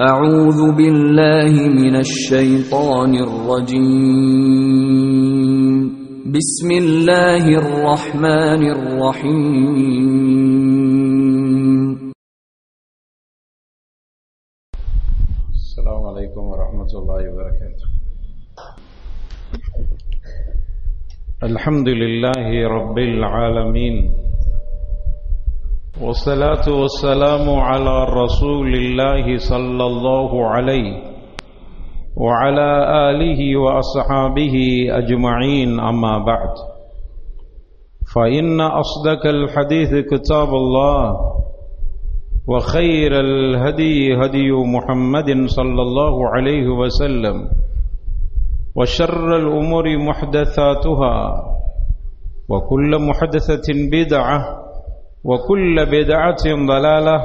أعوذ بالله من الشيطان الرجيم. بسم الله الرحمن الرحيم. السلام عليكم ورحمة الله وبركاته. الحمد لله رب العالمين. والصلاة والسلام على رسول الله صلى الله عليه وعلى آله وأصحابه أجمعين أما بعد. فإن أصدق الحديث كتاب الله وخير الهدي هدي محمد صلى الله عليه وسلم وشر الأمور محدثاتها وكل محدثة بدعة وكل بدعة ضلالة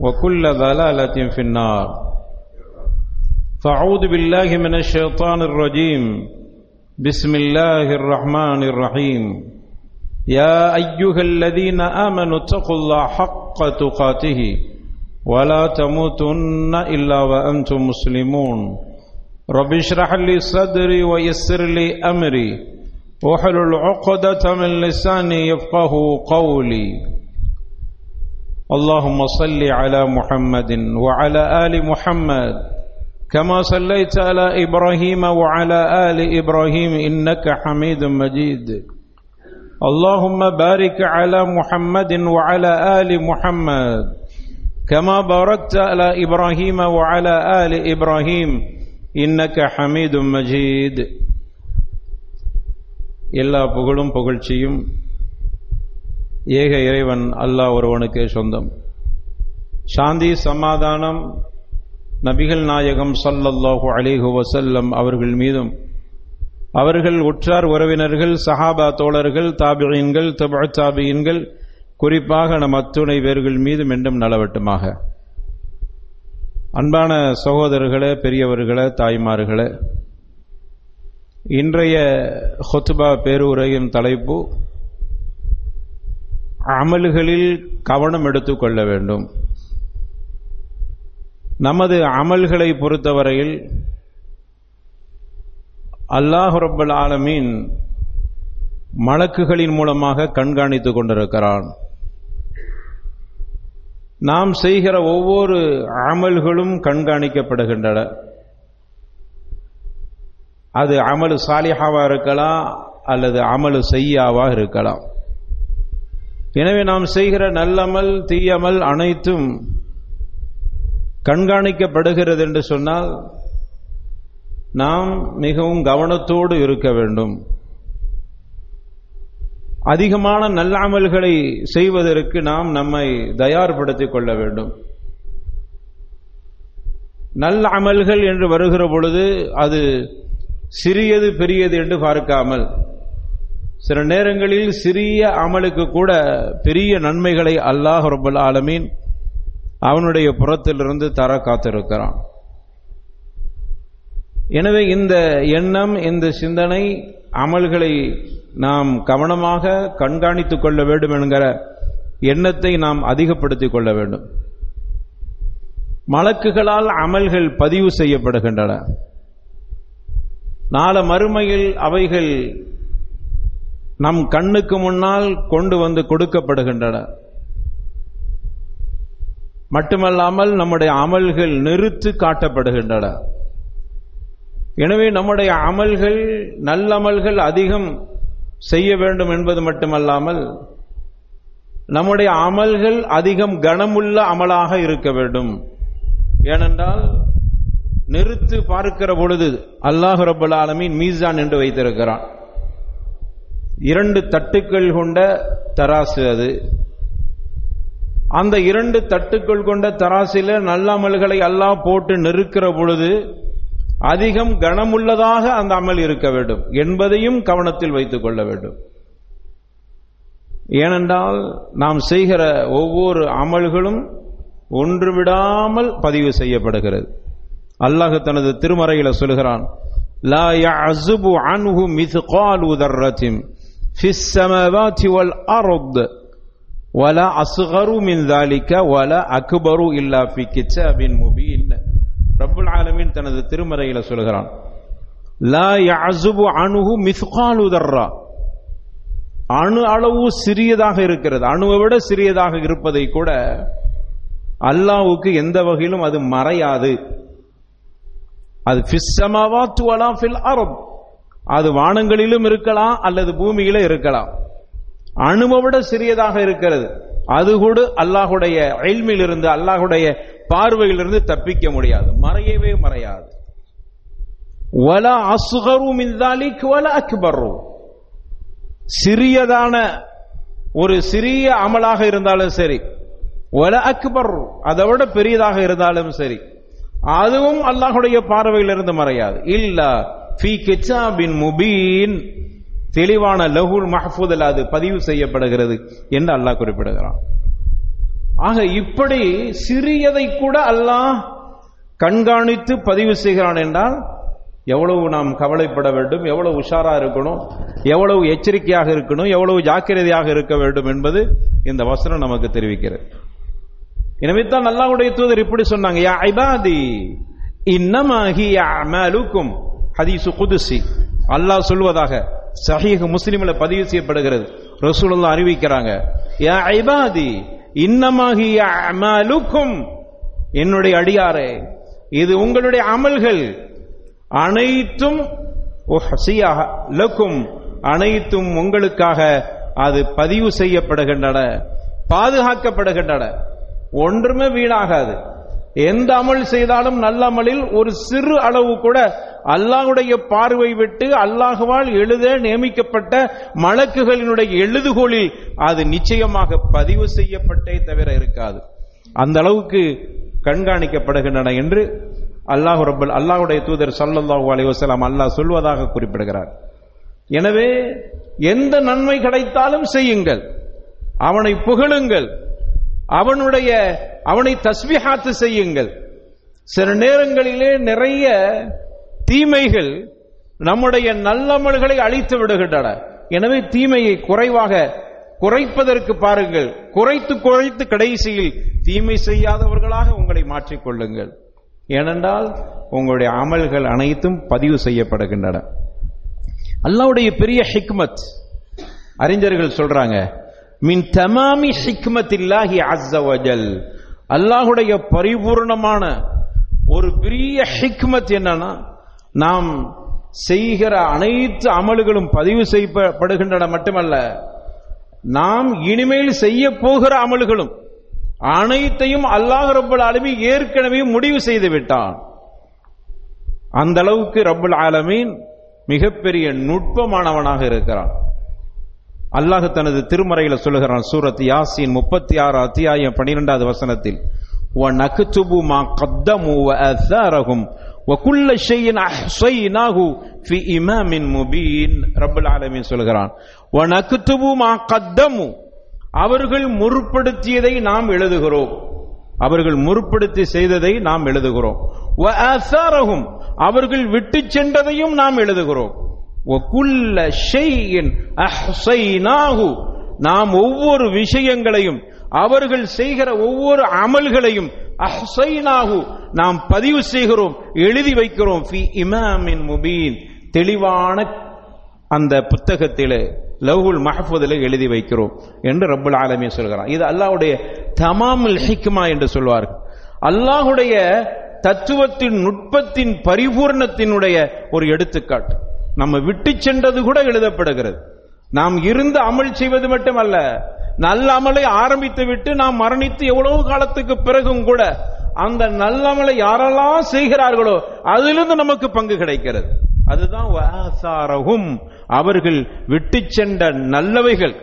وكل ضلالة في النار. فأعوذ بالله من الشيطان الرجيم. بسم الله الرحمن الرحيم. يا أيها الذين آمنوا اتقوا الله حق تقاته ولا تموتن إلا وأنتم مسلمون. رب اشرح لي صدري ويسر لي أمري. واحلل عقدة من لساني يفقه قولي. اللهم صل على محمد وعلى آل محمد كما صليت على إبراهيم وعلى آل إبراهيم إنك حميد مجيد اللهم بارك على محمد وعلى آل محمد كما باركت على إبراهيم وعلى آل إبراهيم إنك حميد مجيد எல்லா புகழும் புகழ்ச்சியும் ஏக இறைவன் அல்லாஹ் ஒருவனுக்கே சொந்தம். சாந்தி சமாதானம் நபிகள் நாயகம் சல்லல்லாஹு அலிஹு வசல்லம் அவர்கள் மீதும் அவர்கள் உற்றார் உறவினர்கள் சஹாபா தோழர்கள் தாபியன்கள் தபா தாபியன்கள் குறிப்பாக நம் அத்துணை பேர்கள் மீதும் என்றும் நலவட்டுமாக. அன்பான சகோதரர்களே பெரியவர்களே தாய்மார்களே இன்றைய ஹொத்துபா பேருரையின் தலைப்பு அமல்களில் கவனம் எடுத்துக்கொள்ள வேண்டும். நமது அமல்களை பொறுத்தவரையில் அல்லாஹ் ரப்பல் ஆலமீன் மலக்குகளின் மூலமாக கண்காணித்துக் கொண்டிருக்கிறான். நாம் செய்கிற ஒவ்வொரு அமல்களும் கண்காணிக்கப்படுகின்றன. அது அமல் சாலிஹாவாக இருக்கலாம் அல்லது அமல் செய்யாவாக இருக்கலாம். எனவே நாம் செய்கிற நல்லமல் தீயமல் அனைத்தும் கண்காணிக்கப்படுகிறது என்று சொன்னால் நாம் மிகவும் கவனத்தோடு இருக்க வேண்டும். அதிகமான நல்ல அமல்களை செய்வதற்கு நாம் நம்மை தயார்படுத்திக் கொள்ள வேண்டும். நல்ல அமல்கள் என்று வருகிற பொழுது அது சிறியது பெரியது என்று பார்க்காமல் சில நேரங்களில் சிறிய அமலுக்கு கூட பெரிய நன்மைகளை அல்லாஹ் ரபுல் ஆலமீன் அவனுடைய புறத்திலிருந்து தர காத்திருக்கிறான். எனவே இந்த எண்ணம் இந்த சிந்தனை அமல்களை நாம் கவனமாக கண்காணித்துக் கொள்ள வேண்டும் என்கிற எண்ணத்தை நாம் அதிகப்படுத்திக் கொள்ள வேண்டும். மலக்குகளால் அமல்கள் பதிவு செய்யப்படுகின்றன. நாள மறுமையில் அவைகள் நம் கண்ணுக்கு முன்னால் கொண்டு வந்து கொடுக்கப்படுகின்றன. மட்டுமல்லாமல் நம்முடைய அமல்கள் நிறுத்து காட்டப்படுகின்றன. எனவே நம்முடைய அமல்கள் நல்லமல்கள் அதிகம் செய்ய வேண்டும் என்பது மட்டுமல்லாமல் நம்முடைய அமல்கள் அதிகம் கனமுள்ள அமலாக இருக்க வேண்டும். ஏனென்றால் நிறுத்து பார்க்கிற பொழுது அல்லாஹ் ரபுல் ஆலமீன் மீசான் என்று வைத்திருக்கிறான். இரண்டு தட்டுக்கள் கொண்ட தராசு அது. அந்த இரண்டு தட்டுக்கள் கொண்ட தராசில நல்லமல்களை எல்லாம் போட்டு நெருக்கிற பொழுது அதிகம் கனமுள்ளதாக அந்த அமல் இருக்க வேண்டும். என்பதையும் கவனத்தில் வைத்துக் கொள்ள வேண்டும். ஏனென்றால் நாம் செய்கிற ஒவ்வொரு அமல்களும் ஒன்று விடாமல் பதிவு செய்யப்படுகிறது. அல்லாஹ் தனது திருமறையில சொல்கிறான் லா யஅஸுபு அன்ஹு மித்காலு தர்ரத்தின் ஃபிஸ் ஸமாவாதி வல் அர்த் வல அசுகரு மின் தாலிக்க வல அக்பரு இல்லா ஃபி கிச்சாபின் முபீன் ரப்புல் ஆலமீன் தனது திருமறையில் சொல்கிறான். லா யஅசுபு அணுஹு மிஸ்காலு தர்ரா அணு அளவு சிறியதாக இருக்கிறது. அணுவை விட சிறியதாக இருப்பதை கூட அல்லாஹ்வுக்கு எந்த வகையிலும் அது மறையாது. அது ஃபிஸ்ஸமாவாத்து வலா ஃபில் அர்த் அது வானங்களிலும் இருக்கலாம் அல்லது பூமியில இருக்கலாம். அணுவை விட சிறியதாக இருக்கிறது. அது கூட அல்லாஹுடைய இல்மில் இருந்து அல்லாஹுடைய பார்வையிலிருந்து தப்பிக்க முடியாது. மறையவே மறையாது. வல அசுகரு மின் வல அக்பரு. சிறியதான ஒரு சிறிய அமலாக இருந்தாலும் சரி வல அக்பர். அதை விட பெரியதாக இருந்தாலும் சரி அதுவும் அல்லாஹுடைய பார்வையிலிருந்து மறையாது. இல்ல ஃபி கிச்சாபின் முபீன். தெளிவான லகுல் மஹ்பூதில் அது பதிவு செய்யப்படுகிறது என்று அல்லாஹ் குறிப்பிடுகிறான். ஆக இப்படி சிறியதை கூட அல்லாஹ் கண்காணித்து பதிவு செய்கிறான் என்றால் எவ்வளவு நாம் கவலைப்பட வேண்டும் எவ்வளவு உஷாரா இருக்கணும் எவ்வளவு எச்சரிக்கையாக இருக்கணும் எவ்வளவு ஜாக்கிரதையாக இருக்க வேண்டும் என்பது இந்த வசனம் நமக்கு தெரிவிக்கிறது. எனவே தான் நல்லாவுடைய தூதர் இப்படி சொன்னாங்க யா இபாதி இன்னமா அமலுக்கும். ஹதீசு குதுசி. அல்லாஹ் சொல்வதாக சஹீஹ் முஸ்லிம்ல பதிவு செய்யப்படுகிறது. ரசூலுல்லாஹ் அறிவிக்கிறாங்க யா ஐபாதி இன்னமாகிய அமலுக்கும். என்னுடைய அடியாரே இது உங்களுடைய அமல்கள். அனைத்தும் லக்கும். அனைத்தும் உங்களுக்காக அது பதிவு செய்யப்படுகின்றன பாதுகாக்கப்படுகின்றன. ஒன்றுமே வீணாகாது. எந்த அமல் செய்தாலும் நல்ல அமலில் ஒரு சிறு அளவு கூட அல்லாஹுடைய பார்வை விட்டு அல்லாஹுவால் எழுத நியமிக்கப்பட்ட மலக்குகளினுடைய எழுதுகோலில் அது நிச்சயமாக பதிவு செய்யப்பட்டே தவிர இருக்காது. அந்த அளவுக்கு கண்காணிக்கப்படுகின்றன என்று அல்லாஹு ரப்பல் அல்லாஹுடைய தூதர் சல்லல்லாஹு அலைவசலாம் அல்லாஹ் சொல்வதாக குறிப்பிடுகிறார். எனவே எந்த நன்மை கிடைத்தாலும் செய்யுங்கள். அவனை புகழுங்கள். அவனுடைய அவனை தஸ்மிஹாத்து செய்யுங்கள். சில நேரங்களிலே நிறைய தீமைகள் நம்முடைய நல்லமல்களை அழித்து விடுகின்றன. எனவே தீமையை குறைவாக குறைப்பதற்கு பாருங்கள். குறைத்து குறைத்து கடைசியில் தீமை செய்யாதவர்களாக உங்களை மாற்றிக்கொள்ளுங்கள். ஏனென்றால் உங்களுடைய அமல்கள் அனைத்தும் பதிவு செய்யப்படுகின்றன. அல்லாவுடைய பெரிய ஹிக்மத் அறிஞர்கள் சொல்றாங்க மின் தமாமி ஹிக்மத்தில்லாஹி அஸ்ஸவஜல் அல்லாஹுடைய பரிபூர்ணமான ஒரு பெரிய ஹிக்மத் என்னன்னா நாம் செய்கிற அனைத்து அமல்களும் பதிவு செய்யப்படுகின்றன மட்டுமல்ல நாம் இனிமேல் செய்ய போகிற அமல்களும் அனைத்தையும் அல்லாஹ் ரபுல் ஆலமீன் ஏற்கனவே முடிவு செய்து விட்டான். அந்த அளவுக்கு ரபுல் ஆலமீன் மிகப்பெரிய நுட்பமானவனாக இருக்கிறான். அல்லாஹ் தனது திருமறையில் சொல்லுகிறான் சூரத் யாசின் முப்பத்தி ஆறு அத்தியாயம் பனிரெண்டாவது வசனத்தில் உன் நகுச்சுபு மா கத்தமு அசரகும் வக்குல்ல ஷையின் அஹ்சைனாஹு ஃபி இமாமின் முபீன் ரப்பல் ஆலமீன் சொல்கிறான். வனக்குத்துபு மா கத்தமு அவர்கள் முற்படுத்தியதை நாம் எழுதுகிறோம். அவர்கள் முற்படுத்தி செய்ததை நாம் எழுதுகிறோம். வஅசாரஹும் அவர்கள் விட்டு சென்றதையும் நாம் எழுதுகிறோம். வக்குல்ல ஷையின் அஹ்சைனாஹு நாம் ஒவ்வொரு விஷயங்களையும் அவர்கள் செய்கிற ஒவ்வொரு அமல்களையும் அஹ்சைனாகு நாம் பதிவு செய்கிறோம் எழுதி வைக்கிறோம். ஃபி இமாமின் முபீன். தெளிவான அந்த புத்தகத்திலே லவ்ஹுல் மஹ்ஃபூதில் எழுதி வைக்கிறோம் என்று ரப்புல் ஆலமே சொல்கிறான். இது அல்லாஹுடைய தமாமுல் ஹிக்மா என்று சொல்வார்கள். அல்லாஹுடைய தத்துவத்தின் நுட்பத்தின் பரிபூர்ணத்தினுடைய ஒரு எடுத்துக்காட்டு. நம்ம விட்டு சென்றது கூட எழுதப்படுகிறது. நாம் இருந்து அமல் செய்வது மட்டுமல்ல நல்ல அமலை ஆரம்பித்து விட்டு நாம் மரணித்து எவ்வளவு காலத்துக்கு பிறகும் கூட அந்த நல்லமலை யாரெல்லாம் செய்கிறார்களோ அதிலிருந்து நமக்கு பங்கு கிடைக்கிறது. அதுதான் வாசாரகும் அவர்கள் விட்டு சென்ற நல்லவைகள்.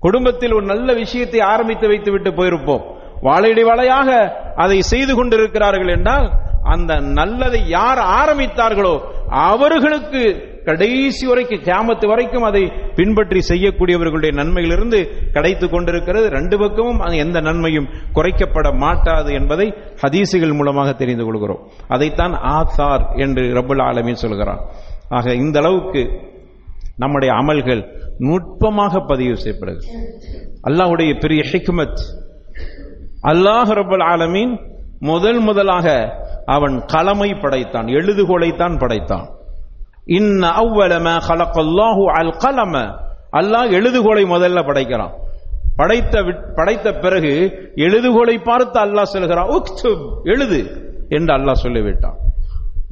குடும்பத்தில் ஒரு நல்ல விஷயத்தை ஆரம்பித்து வைத்து விட்டு போயிருப்போம். வாழையடி வாழையாக அதை செய்து கொண்டிருக்கிறார்கள் என்றால் அந்த நல்லதை யார் ஆரம்பித்தார்களோ அவர்களுக்கு கடைசி வரைக்கும் கேமத்து வரைக்கும் அதை பின்பற்றி செய்யக்கூடியவர்களுடைய நன்மையிலிருந்து கிடைத்துக் கொண்டிருக்கிறது. ரெண்டு பக்கமும் அது எந்த நன்மையும் குறைக்கப்பட மாட்டாது என்பதை ஹதீசுகள் மூலமாக தெரிந்து கொள்கிறோம். அதைத்தான் ஆசார் என்று ரபுல் ஆலமின் சொல்கிறான் ஆக இந்த அளவுக்கு நம்முடைய அமல்கள் நுட்பமாக பதிவு செய்யப்படுகிறது. அல்லாஹ்வுடைய பெரிய ஹிக்மத். அல்லாஹ் ரபுல் ஆலமீன் முதல் முதலாக அவன் கலமை படைத்தான் எழுதுகோலைத்தான் படைத்தான். இன்ன அவ்வளம மா கலக்கல்லாஹு அல் கலம. அல்லாஹ் எழுதுகோலை முதல்ல படைக்கிறான். படைத்த விட்- படைத்த பிறகு எழுதுகோலை பார்த்து அல்லாஹ் சொல்கிறான் உக்துப் எழுது என்று அல்லாஹ் சொல்லிவிட்டான்.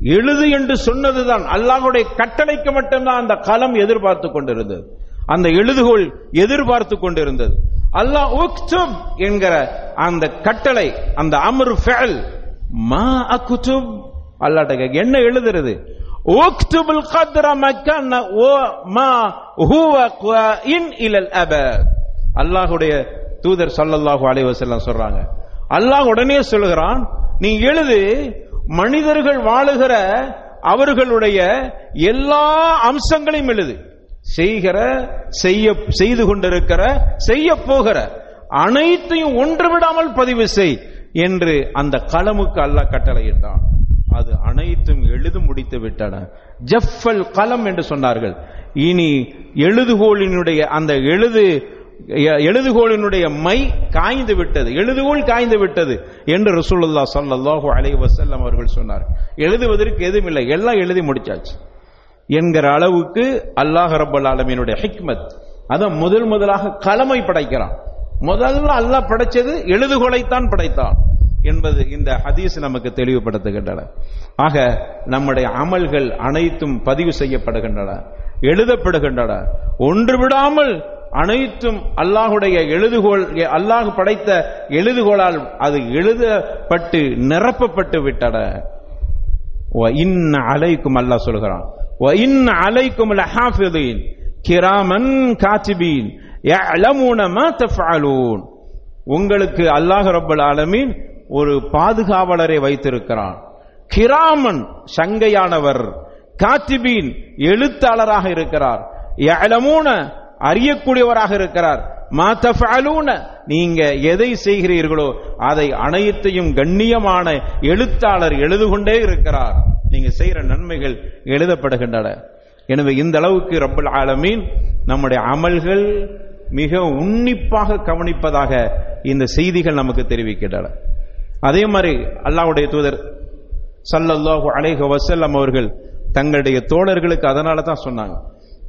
எழுது என்று சொன்னதுதான் அல்லாஹுடைய கட்டளைக்கு மட்டும்தான் அந்த களம் எதிர்பார்த்து கொண்டிருந்தது. அந்த எழுதுகோள் எதிர்பார்த்து கொண்டிருந்தது. அல்லாஹ் உக்துப் என்கிற அந்த கட்டளை அந்த அமர் ஃபெல் மா அக்குதுப் அல்லாட்ட என்ன எழுதுறது? واكتب القدر மக்கன ஓ மா ஹுவ இன் இலல் அபத் அல்லாஹ்வுடைய தூதர் சல்லல்லாஹு அலைஹி வஸல்லம் சொல்றாங்க. அல்லாஹ் உடனே சொல்லுகிறான் நீ எழுது மனிதர்கள் வாழுகிற அவர்களுடைய எல்லா அம்சங்களையும் எழுது. செய்கிற செய்ய செய்து கொண்டிருக்கிற செய்ய போகிற அனைத்தையும் ஒன்று விடாமல் பதிவு செய் என்று அந்த களமுக்கு அல்லாஹ் கட்டளையிட்டான். அது அனைத்தும் எழுது முடித்து விட்டன. ஜஃபல் கலம் என்று சொன்னார்கள். இனி எழுதுகோலினுடைய அந்த எழுது எ- எழுதுகோலினுடைய மை காய்ந்து விட்டது. எழுதுகோல் காய்ந்து விட்டது என்று ரசூலுல்லா சல்லாஹூ அலை வசல்லம் அவர்கள் சொன்னார். எழுதுவதற்கு எதுவும் இல்லை எல்லாம் எழுதி முடிச்சாச்சு. என்கிற அளவுக்கு அல்லாஹ் ரபுல் ஆலமீனுடைய ஹிக்மத். அதான் முதல் முதலாக கலமை படைக்கிறான். முதல்ல அல்லாஹ் படைச்சது எழுதுகோலைத்தான் படைத்தான். என்பது இந்த ஹதீஸ் நமக்கு தெளிவுபடுத்துகின்றன. ஆக நம்முடைய அமல்கள் அனைத்தும் பதிவு செய்யப்படுகின்றன எழுதப்படுகின்றன. ஒன்று விடாமல் அனைத்தும் அல்லாஹுடைய எழுதுகோள் அல்லாஹ் படைத்த எழுதுகோளால் அது எழுதப்பட்டு நிரப்பப்பட்டு விட்டன. அலைக்கும் அல்லாஹ் சொல்கிறான். அலைக்கும் கிராமன் காத்திபீன் உங்களுக்கு அல்லாஹ் ரப்பல் ஆலமீன் ஒரு பாதுகாவலரை வைத்திருக்கிறான். கிராமன் சங்கையானவர் காத்திபீன் எழுத்தாளராக இருக்கிறார். எழமூன அறியக்கூடியவராக இருக்கிறார். மாத்தஃபாலூன நீங்க எதை செய்கிறீர்களோ அதை அனைத்தையும் கண்ணியமான எழுத்தாளர் எழுது கொண்டே இருக்கிறார். நீங்க செய்யற நன்மைகள் எழுதப்படுகின்றன. எனவே இந்த அளவுக்கு ரப்பல் ஆலமீன் நம்முடைய அமல்கள் மிக உன்னிப்பாக கவனிப்பதாக இந்த செய்திகள் நமக்கு தெரிவிக்கின்றன. அதே மாதிரி அல்லாஹ்வுடைய தூதர் சல்லல்லாஹு அலைஹி வசல்லம் அவர்கள் தங்களுடைய தோழர்களுக்கு அதனால தான் சொன்னாங்க.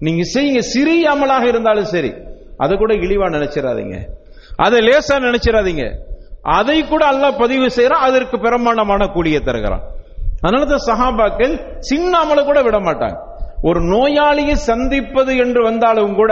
நீங்க செய்யுங்க சிறிய அமலாக இருந்தாலும் சரி அதை கூட இழிவா நினைச்சிடாதீங்க அதை லேசா நினைச்சிடாதீங்க அதை கூட அல்லாஹ் பதிவு செய்யறான் அதற்கு பிரமாணமான கூலியை தருகிறான். அதனால தான் சஹாபாக்கள் சின்ன அமலை கூட விட மாட்டாங்க. ஒரு நோயாளியை சந்திப்பது என்று வந்தாலும் கூட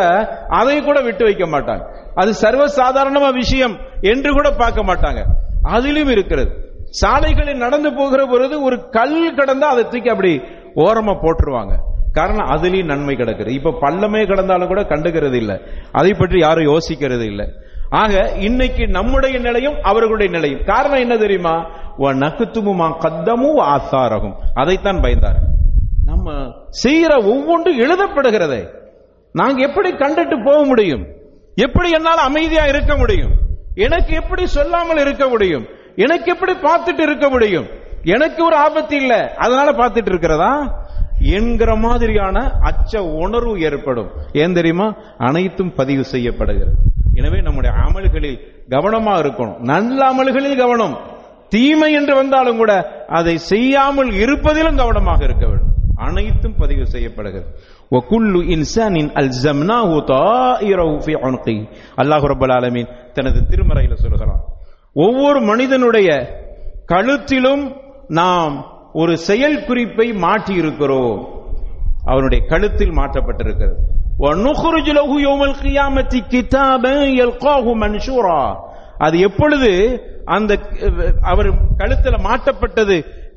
அதை கூட விட்டு வைக்க மாட்டாங்க. அது சர்வசாதாரணமா விஷயம் என்று கூட பார்க்க மாட்டாங்க. அதிலும் இருக்கிறது. சாலைகளில் நடந்து போகிற பொழுது ஒரு கல் கடந்தா அதை தூக்கி அப்படி ஓரமா போட்டுருவாங்க. காரணம் அதுலயும் நன்மை கிடக்குது. இப்ப பள்ளமே கிடந்தாலும் கூட கண்டுக்கிறது இல்லை. அதை பற்றி யாரும் யோசிக்கிறது இல்லை. ஆக இன்னைக்கு நம்முடைய நிலையும் அவர்களுடைய நிலையும். காரணம் என்ன தெரியுமா? நக்குத்துமுமா கத்தமும் ஆசாரகும். அதைத்தான் பயந்தார். நம்ம செய்யற ஒவ்வொன்றும் எழுதப்படுகிறதே. நாங்க எப்படி கண்டுட்டு போக முடியும்? எப்படி என்னால் அமைதியா இருக்க முடியும்? எனக்கு எப்படி சொல்லாமல் இருக்க முடியும்? எனக்கு எப்படி பார்த்துட்டு இருக்க முடியும்? எனக்கு ஒரு ஆபத்து இல்ல. அதனால பார்த்துட்டு இருக்கிறதா? என்கிற மாதிரியான அச்ச உணர்வு ஏற்படும். ஏன் தெரியுமா? அனைத்தும் பதிவு செய்யப்படுகிறது. எனவே நம்முடைய அமல்களில் கவனமா இருக்கணும். நல்ல அமல்களில் கவனம். தீமை என்று வந்தாலும் கூட அதை செய்யாமல் இருப்பதிலும் கவனமாக இருக்க வேண்டும். அனைத்தும் பதிவு செய்யப்படுகிறது. وَكُلُّ إِنسَانٍ أَلْزَمْنَاهُ طَائِرَهُ فِي عُنْقِهِ அல்லாஹ் ரப்பல் ஆலமீன் தனது திருமறையில சொல்கிறான் ஒவ்வொரு மனிதனுடைய கழுத்திலும் நாம் ஒரு செயல் குறிப்பை மாற்றி இருக்கிறோம் அவனுடைய கழுத்தில் மாற்றப்பட்டிருக்கிறது وَنُخْرِجُ لَهُ يَوْمَ الْقِيَامَةِ كِتَابًا يَلْقَاهُ مَنْشُورًا அது எப்பொழுது அந்த அவர் கழுத்துல மாட்டப்பட்டது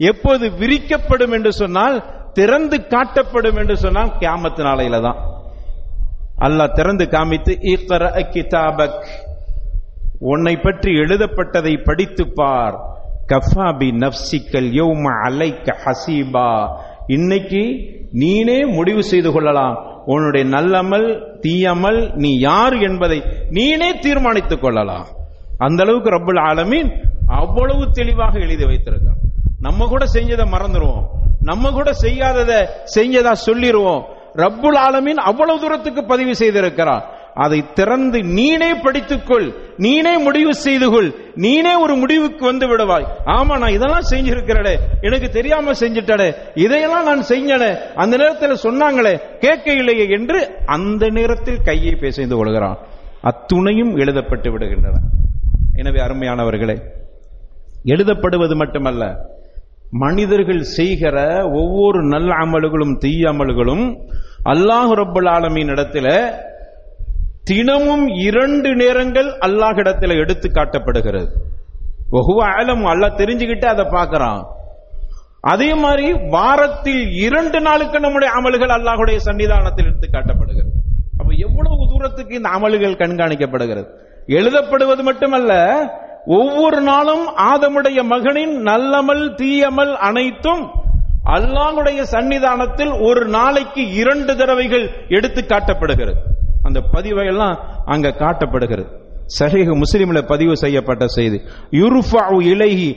எப்போது விரிக்கப்படும் என்று சொன்னால் திறந்து காட்டப்படும் என்று சொன்னால் கியாமத்து நாளையில தான். அல்லாஹ் திறந்து காமித்து இக்ர கிதாபக். உன்னை பற்றி எழுதப்பட்டதை படித்து பார் கஃபாபி நப்சிக்கல் யோம அலைக்க ஹசீபா. இன்னைக்கு நீனே முடிவு செய்து கொள்ளலாம். உன்னுடைய நல்லமல் தீயமல் நீ யார் என்பதை நீனே தீர்மானித்துக் கொள்ளலாம். அந்த அளவுக்கு ரப்புல் ஆலமீன் அவ்வளவு தெளிவாக எழுதி வைத்திருக்கான். நம்ம கூட செஞ்சதை மறந்துடுவோம் நம்ம கூட செய்யாததை செஞ்சதா சொல்லிடுவோம் ரப்புல் ஆலமீன் அவ்வளவு தூரத்துக்கு பதிவு செய்திருக்கிறார். அதை திறந்து நீனே படித்துக்கொள். நீனே முடிவு செய்து கொள் நீனே ஒரு முடிவுக்கு வந்து விடுவாய். ஆமா நான் இதெல்லாம் செஞ்சிருக்கிறடே எனக்கு தெரியாம செஞ்சுட்டடே இதையெல்லாம் நான் செஞ்சனே. அந்த நேரத்தில் சொன்னாங்களே கேட்க இல்லையே என்று அந்த நேரத்தில் கையை பேசிந்து கொள்கிறான். அத்துணையும் எழுதப்பட்டு விடுகின்றன. எனவே அருமையானவர்களே எழுதப்படுவது மட்டுமல்ல மனிதர்கள் செய்கிற ஒவ்வொரு நல்ல அமல்களும் தீய அமல்களும் அல்லாஹ் ரபுல் ஆலமின் இடத்துல தினமும் இரண்டு நேரங்கள் அல்லாஹ் இடத்துல எடுத்து காட்டப்படுகிறது. ஒவ்வொரு ஆலம் அல்லாஹ் தெரிஞ்சுக்கிட்டு அதை பார்க்கறான். அதே மாதிரி வாரத்தில் இரண்டு நாளுக்கு நம்முடைய அமல்கள் அல்லாஹுடைய சன்னிதானத்தில் எடுத்து காட்டப்படுகிறது. அப்ப எவ்வளவு தூரத்துக்கு இந்த அமல்கள் கண்காணிக்கப்படுகிறது? எழுதப்படுவது மட்டுமல்ல ஒவ்வொரு நாளும் ஆதமுடைய மகனின் நல்லமல் தீயமல் அனைத்தும் அல்லாஹுடைய சன்னிதானத்தில் ஒரு நாளைக்கு இரண்டு தடவைகள் எடுத்து காட்டப்படுகிறது. அந்த பதிவையெல்லாம் அங்க காட்டப்படுகிறது. சஹீஹ் முஸ்லிம்ல பதிவு செய்யப்பட்ட செய்தி. யுருஃபாவு இலைஹி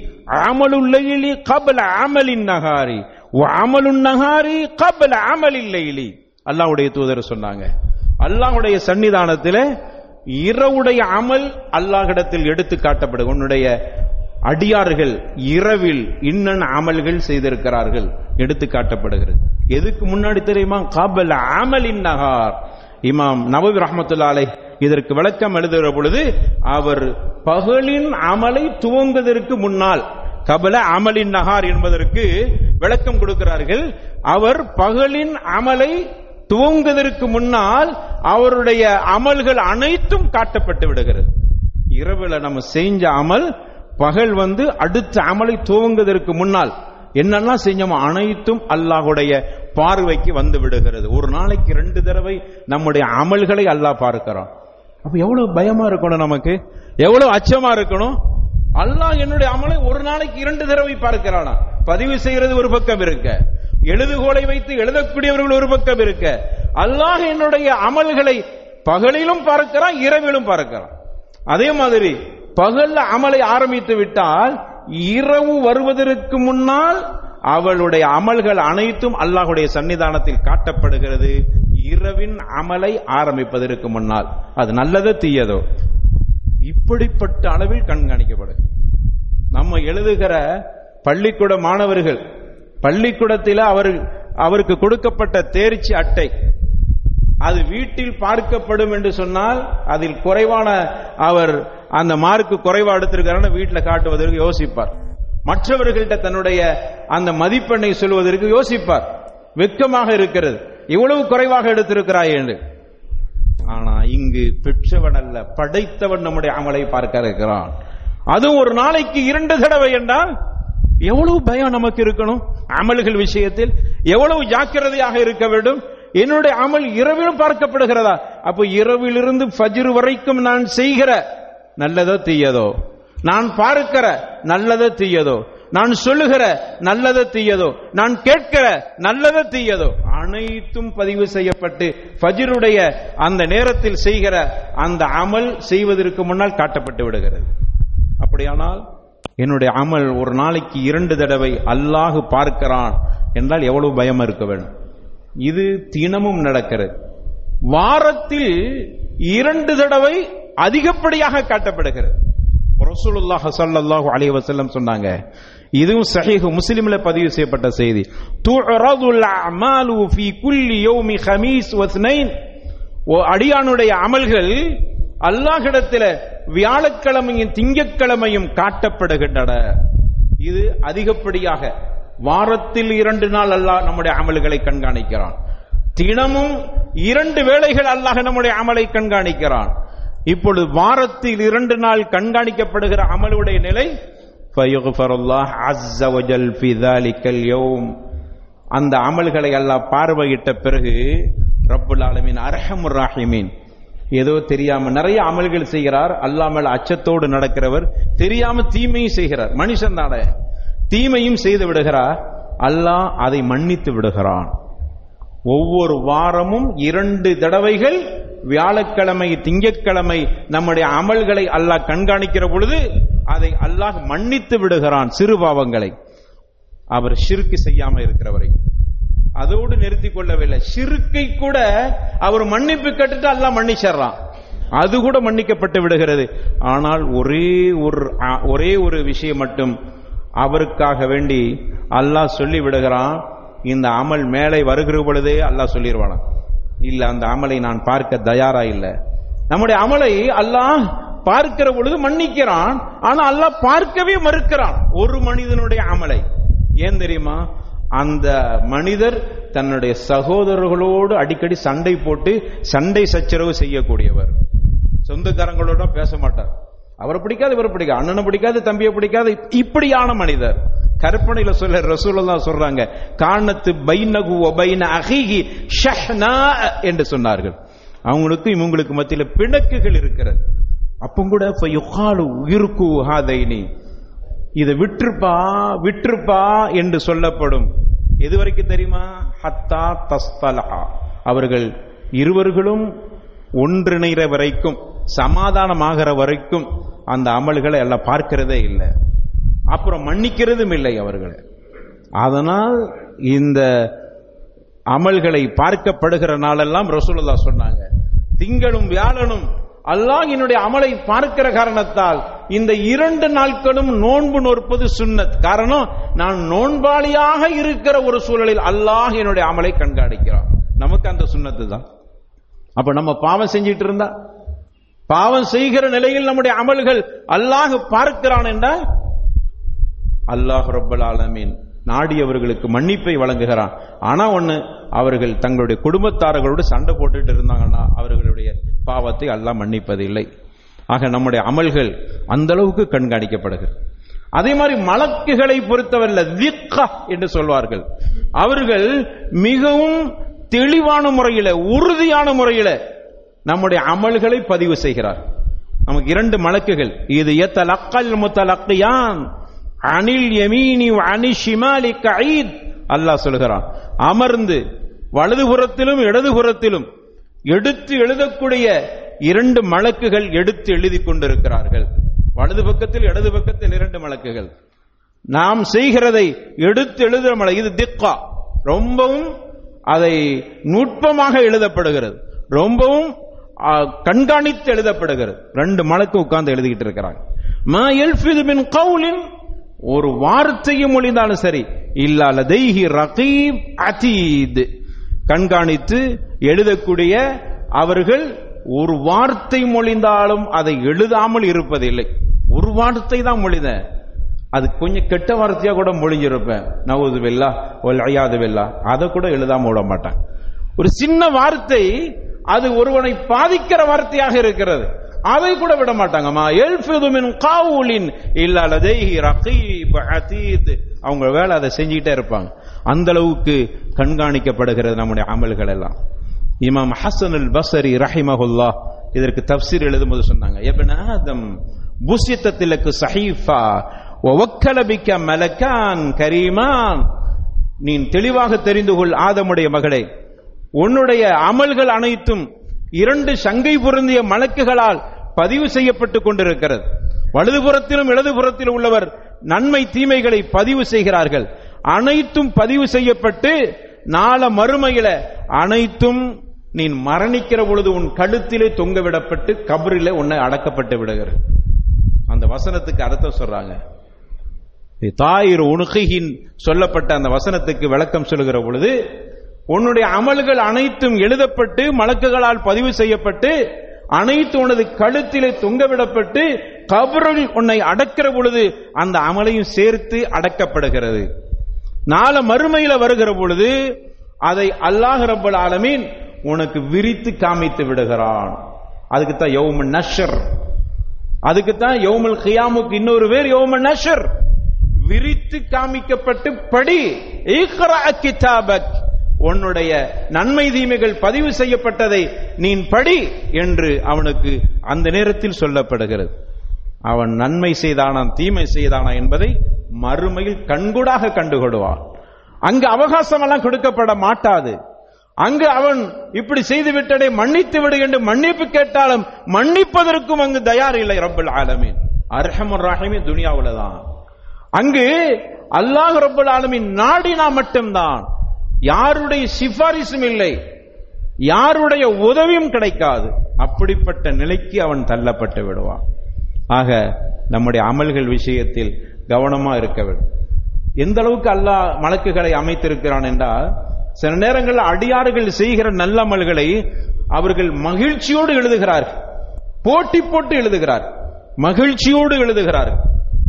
அமலுல் கபல அமலின் நஹாரி. வ அமலுன் நஹாரி கபல அமலில் லைலி. அல்லாஹ்வுடைய தூதர் சொன்னாங்க. அல்லாஹுடைய சன்னிதானத்திலே இரவுடைய அமல் அல்லாஹிடத்தில் எடுத்து காட்டப்படும். உன்னுடைய அடியார்கள் இரவில் இன்னன் அமல்கள் செய்திருக்கிறார்கள். எடுத்து காட்டப்படுகிறது. எதுக்கு முன்னாடி தெரியுமா? காபல் அமலின் நகார். இமாம் நவவி ரஹமத்துல்லாலை இதற்கு விளக்கம் எழுதுகிற பொழுது அவர் பகலின் அமலை துவங்குவதற்கு முன்னால் கபல அமலின் நகார் என்பதற்கு விளக்கம் கொடுக்கிறார்கள். அவர் பகலின் அமலை துவங்குவதற்கு முன்னால் அவருடைய அமல்கள் அனைத்தும் காட்டப்பட்டு விடுகிறது. இரவுல நம்ம செஞ்ச அமல் பகல் வந்து அடுத்த அமலை துவங்குவதற்கு முன்னால் என்னெல்லாம் செஞ்சோமோ அனைத்தும் அல்லாஹுடைய பார்வைக்கு வந்து விடுகிறது. ஒரு நாளைக்கு ரெண்டு தடவை நம்முடைய அமல்களை அல்லாஹ் பார்க்கிறான். அப்ப எவ்வளவு பயமா இருக்கணும் நமக்கு? எவ்வளவு அச்சமா இருக்கணும்? அல்லாஹ் என்னுடைய அமலை ஒரு நாளைக்கு இரண்டு தடவை பார்க்கிறானா? பதிவு செய்யறது ஒரு பக்கம் இருக்க. எழுதுகோலை வைத்து எழுதக்கூடியவர்கள் ஒரு பக்கம் இருக்க அல்லாஹ் என்னுடைய அமல்களை பகலிலும் பார்க்கிறான் இரவிலும் பார்க்கிறான். அதே மாதிரி பகல்ல அமலை ஆரம்பித்து விட்டால் இரவு வருவதற்கு முன்னால் அவளுடைய அமல்கள் அனைத்தும் அல்லாஹுடைய சன்னிதானத்தில் காட்டப்படுகிறது. இரவின் அமலை ஆரம்பிப்பதற்கு முன்னால். அது நல்லதோ தீயதோ? இப்படிப்பட்ட அளவில் கண்காணிக்கப்படும் நம்ம எழுதுகிற பள்ளிக்கூட மாணவர்கள் பள்ளிக்கூடத்தில் அவர் அவருக்கு கொடுக்கப்பட்ட தேர்ச்சி அட்டை. அது வீட்டில் பார்க்கப்படும் என்று சொன்னால் அதில் குறைவான அவர் அந்த மார்க்கு குறைவா எடுத்திருக்காருன்னு வீட்டில் காட்டுவதற்கு யோசிப்பார். மற்றவர்கள்ட்ட தன்னுடைய அந்த மதிப்பெண்ணை சொல்வதற்கு யோசிப்பார். வெட்கமாக இருக்கிறது. இவ்வளவு குறைவாக எடுத்திருக்கிறாய் என்று. ஆனா இங்கு பெற்றவன் அல்ல படைத்தவன் நம்முடைய அமலை பார்க்க இருக்கிறான். அதுவும் ஒரு நாளைக்கு இரண்டு தடவை என்றால் எவ்வளவு பயம் நமக்கு இருக்கணும் அமல்கள் விஷயத்தில்? எவ்வளவு ஜாக்கிரதையாக இருக்க வேண்டும்? என்னுடைய அமல் இரவிலும் பார்க்கப்படுகிறதா? அப்போ இரவிலிருந்து ஃபஜ்ர் வரைக்கும் நான் செய்கிற நல்லதோ தீயதோ? நான் பார்க்கிற நல்லதோ தீயதோ? நான் சொல்லுகிற நல்லதோ தீயதோ? நான் கேட்கிற நல்லதோ தீயதோ? அனைத்தும் பதிவு செய்யப்பட்டு ஃபஜிருடைய அந்த நேரத்தில் செய்கிற அந்த அமல் செய்வதற்கு முன்னால் காட்டப்பட்டு விடுகிறது. அப்படியானால் என்னுடைய அமல் ஒரு நாளைக்கு இரண்டு தடவை அல்லாஹு பார்க்கிறான் என்றால் எவ்வளவு பயம் இருக்க வேண்டும். இது தினமும் நடக்கிறது. வாரத்தில் இரண்டு தடவை அதிகப்படியாக காட்டப்படுகிறது. ரசூலுல்லாஹ் ஸல்லல்லாஹு அலைஹி வஸல்லம் சொன்னாங்க இதுவும் சஹீஹ் முஸ்லிம்ல பதிவு செய்யப்பட்ட செய்தி. துஅரதுல் அமாலு ஃபீ குல்லி யௌமி ஹமீஸ் வஸ்னைன். ஓ அடியானுடைய அமல்கள் அல்லாஹிடத்தில் வியாழக்கிழமையும் திங்கக்கிழமையும் காட்டப்படுகின்றன. இது அதிகப்படியாக வாரத்தில் இரண்டு நாள் அல்லாஹ் நம்முடைய அமல்களை கண்காணிக்கிறான். தினமும் இரண்டு வேளைகள் அல்லாஹ் நம்முடைய அமலை கண்காணிக்கிறான். இப்பொழுது வாரத்தில் இரண்டு நாள் கண்காணிக்கப்படுகிற அமலுடைய நிலை அந்த அமல்களை அல்லாஹ் பார்வையிட்ட பிறகு ரப்புல் ஆலமீன் அரஹமுர் ராஹிமீன். ஏதோ தெரியாம நிறைய அமல்கள் செய்கிறார். அல்லாமல் அச்சத்தோடு நடக்கிறவர். தெரியாம தீமையும் செய்கிறார். மனுஷன் தானே. தீமையும் செய்து விடுகிறார். அல்லாஹ் அதை மன்னித்து விடுகிறான். ஒவ்வொரு வாரமும் இரண்டு தடவைகள் வியாழக்கிழமை திங்கட்கிழமை நம்முடைய அமல்களை அல்லாஹ் கண்காணிக்கிற பொழுது அதை அல்லாஹ் மன்னித்து விடுகிறான் சிறு பாவங்களை. அவர் சிறுக்கு செய்யாம இருக்கிறவரை. அதோடு நிறுத்தி கொள்ளவில்லை. சிறுக்கை கூட அவர் மன்னிப்பு கேட்டுட்டு எல்லாம் மன்னிச்சிடுறான். அது கூட மன்னிக்கப்பட்டு விடுகிறது. ஆனால் ஒரே ஒரு ஒரே ஒரு விஷயம் மட்டும் அவருக்காக வேண்டி அல்லாஹ் சொல்லி விடுகிறான். இந்த அமல் மேலே வருகிற பொழுதே அல்லாஹ் சொல்லிடுவானா இல்ல அந்த அமலை நான் பார்க்க தயாரா இல்ல. நம்முடைய அமலை அல்லாஹ் பார்க்கிற பொழுது மன்னிக்கிறான். ஆனா அல்லாஹ் பார்க்கவே மறுக்கிறான். ஒரு மனிதனுடைய அமலை. ஏன் தெரியுமா? அந்த மனிதர் தன்னுடைய சகோதரர்களோடு அடிக்கடி சண்டை போட்டு சண்டை சச்சரவு செய்யக்கூடியவர். சொந்தக்காரங்களோட பேச மாட்டார். அவரை பிடிக்காது இவரை பிடிக்காது. அண்ணனை பிடிக்காது தம்பியை பிடிக்காது. இப்படியான மனிதர். கற்பனையில சொல்ல ரசூலுல்லா சொல்றாங்க காணத்து பைனகு ஒபைன அகிஹி ஷஹ்னா என்று சொன்னார்கள். அவங்களுக்கு இவங்களுக்கு மத்தியில பிணக்குகள் இருக்கிறது. அப்ப கூட யுகாலு உயிருக்கு ஹாதைனி இதை விற்றுப்பா விற்றுப்பா என்று சொல்லப்படும். எது வரைக்கும் தெரியுமா? ஹத்தா தஸ்தலஹா. அவர்கள் இருவர்களும் ஒன்றிணைகிற வரைக்கும் சமாதானமாகிற வரைக்கும் அந்த அமல்களை எல்லாம் பார்க்கிறதே இல்லை. அப்புறம் மன்னிக்கிறதும் இல்லை அவர்களை. அதனால் இந்த அமல்களை பார்க்கப்படுகிற நாளெல்லாம் ரசூலுல்லா சொன்னாங்க. திங்களும் வியாழனும் அல்லாஹ் என்னுடைய அமலை பார்க்கிற காரணத்தால் இந்த இரண்டு நாட்களும் நோன்பு நோற்பது சுன்னத். காரணம் நான் நோன்பாளியாக இருக்கிற ஒரு சூழலில் அல்லாஹ் என்னுடைய அமலை கண்காணிக்கிறான். நமக்கு அந்த சுன்னத்து தான். அப்ப நம்ம பாவம் செஞ்சிட்டு இருந்தா? பாவம் செய்கிற நிலையில் நம்முடைய அமல்கள் அல்லாஹ் பார்க்கிறான் என்றால் அல்லாஹ் ரப்பல் ஆலமீன் நாடியவர்களுக்கு மன்னிப்பை வழங்குகிறான். ஆனா ஒண்ணு அவர்கள் தங்களுடைய குடும்பத்தாரர்களோடு சண்டை போட்டுட்டு இருந்தாங்கன்னா அவர்களுடைய பாவத்தை அல்லாஹ் மன்னிப்பதில்லை. ஆக நம்முடைய அமல்கள் அந்த அளவுக்கு கண்காணிக்கப்படுகிறது. அதே மாதிரி மலக்குகளை பொறுத்தவரில் திக்கா என்று சொல்வார்கள். அவர்கள் மிகவும் தெளிவான முறையில உறுதியான முறையில நம்முடைய அமல்களை பதிவு செய்கிறார். நமக்கு இரண்டு மலக்குகள். இது எத்தலக்கல் முத்தலக்கியான் அனில் எமீனி அனி ஷிமாலி கயீத். அல்லாஹ் சொல்கிறான் அமர்ந்து வலதுபுறத்திலும் இடதுபுறத்திலும் எடுத்து எழுதக்கூடிய இரண்டு மலக்குகள் எடுத்து எழுதி கொண்டிருக்கிறார்கள். வலது பக்கத்தில் இடது பக்கத்தில் இரண்டு மலக்குகள். நாம் செய்கிறதை எடுத்து எழுதுற மலை இது திக்கா. ரொம்பவும் அதை நுட்பமாக எழுதப்படுகிறது. ரொம்பவும் கண்காணித்து எழுதப்படுகிறது. ரெண்டு மலக்கு உட்கார்ந்து எழுதிக்கிட்டு இருக்கிறாங்க. மா யல்ஃபிது கவுலின் ஒரு வார்த்தையும் மொழிந்தாலும் சரி இல்லாத தெய்கி ரகீப் அதீத். கண்காணித்து எழுதக்கூடிய அவர்கள் ஒரு வார்த்தை மொழிந்தாலும் அதை எழுதாமல் இருப்பதில்லை. ஒரு வார்த்தை தான் மொழித. அது கொஞ்சம் கெட்ட வார்த்தையா கூட மொழிஞ்சிருப்பேன் நவுது வெல்லா ஒல் ஐயாது வெல்லா அதை கூட எழுதாம விட மாட்டேன். ஒரு சின்ன வார்த்தை அது ஒருவனை பாதிக்கிற வார்த்தையாக இருக்கிறது. அதை கூட விட மாட்டாங்கம்மா. எல்ஃபிது காவுலின் இல்ல ரகீப் அதீத் அவங்க வேலை அதை செஞ்சுக்கிட்டே இருப்பாங்க. அந்த அளவுக்கு கண்காணிக்கப்படுகிறது நம்முடைய அமல்கள் எல்லாம் இமாம் ஹசன் அல் பசரி ரஹிமஹுல்லா இதற்கு தப்சீர் எழுதும்போது சொன்னாங்க எபன் ஆதம் புசித்தத்திலக்கு சஹீஃபா ஒவக்கலபிக்க மலக்கான் கரீமான். நீ தெளிவாக தெரிந்து கொள் ஆதமுடைய மகளே உன்னுடைய அமல்கள் அனைத்தும் இரண்டு சங்கை பொருந்திய மலக்குகளால் பதிவு செய்யப்பட்டுக் கொண்டிருக்கிறது. வலதுபுறத்திலும் இடதுபுறத்திலும் உள்ளவர் நன்மை தீமைகளை பதிவு செய்கிறார்கள். அனைத்தும் பதிவு செய்யப்பட்டு நாள மறுமையில அனைத்தும் நீ மரணிக்கிற பொழுது உன் கழுத்திலே தொங்க விடப்பட்டு கபரிலே உன்னை அடக்கப்பட்டு விடுகிறது. அந்த வசனத்துக்கு அர்த்தம் சொல்றாங்க. தாயிர் உணுகையின் சொல்லப்பட்ட அந்த வசனத்துக்கு விளக்கம் சொல்லுகிற பொழுது உன்னுடைய அமல்கள் அனைத்தும் எழுதப்பட்டு மலக்குகளால் பதிவு செய்யப்பட்டு அனைத்து உனது கழுத்திலே தொங்கவிடப்பட்டு கபரில் உன்னை அடக்கிற பொழுது அந்த அமலையும் சேர்த்து அடக்கப்படுகிறது. நாள மறுமையில வருகிற பொழுது அதை அல்லாஹ் ரப்பல் ஆலமீன் உனக்கு விரித்து காமித்து விடுகிறான். அதுக்கு தான் நஷர். அதுக்கு தான் யௌமல் கியாமுக்கு இன்னொரு பேர் யௌம நஷர். விரித்து காமிக்கப்பட்டு படி கிதாபக். உன்னுடைய நன்மை தீமைகள் பதிவு செய்யப்பட்டதை நீ படி என்று அவனுக்கு அந்த நேரத்தில் சொல்லப்படுகிறது. அவன் நன்மை செய்தானா தீமை செய்தானா என்பதை மறுமையில் கண்கூடாக கண்டுகொடுவான் அங்கு அவகாசம் எல்லாம் கொடுக்கப்பட மாட்டாது. அங்கு அவன் இப்படி செய்து விட்டதை மன்னித்து விடு என்று மன்னிப்பு கேட்டாலும் மன்னிப்பதற்கும் அங்கு தயார் இல்லை ரப்பல் ஆலமீன். அர்ஹமர் ரஹீமி துனியாவில் தான். அங்கு அல்லாஹ் ரப்பல் ஆலமின் நாடினா மட்டும்தான். யாருடைய சிபாரிசும் இல்லை. யாருடைய உதவியும் கிடைக்காது. அப்படிப்பட்ட நிலைக்கு அவன் தள்ளப்பட்டு விடுவான். ஆக நம்முடைய அமல்கள் விஷயத்தில் கவனமா இருக்க வேண்டும். எந்த அளவுக்கு அல்லாஹ் மலக்குகளை அமைத்திருக்கிறான் என்றால் சில நேரங்களில் அடியார்கள் செய்கிற நல்ல அமல்களை அவர்கள் மகிழ்ச்சியோடு எழுதுகிறார்கள். போட்டி போட்டு எழுதுகிறார். மகிழ்ச்சியோடு எழுதுகிறார்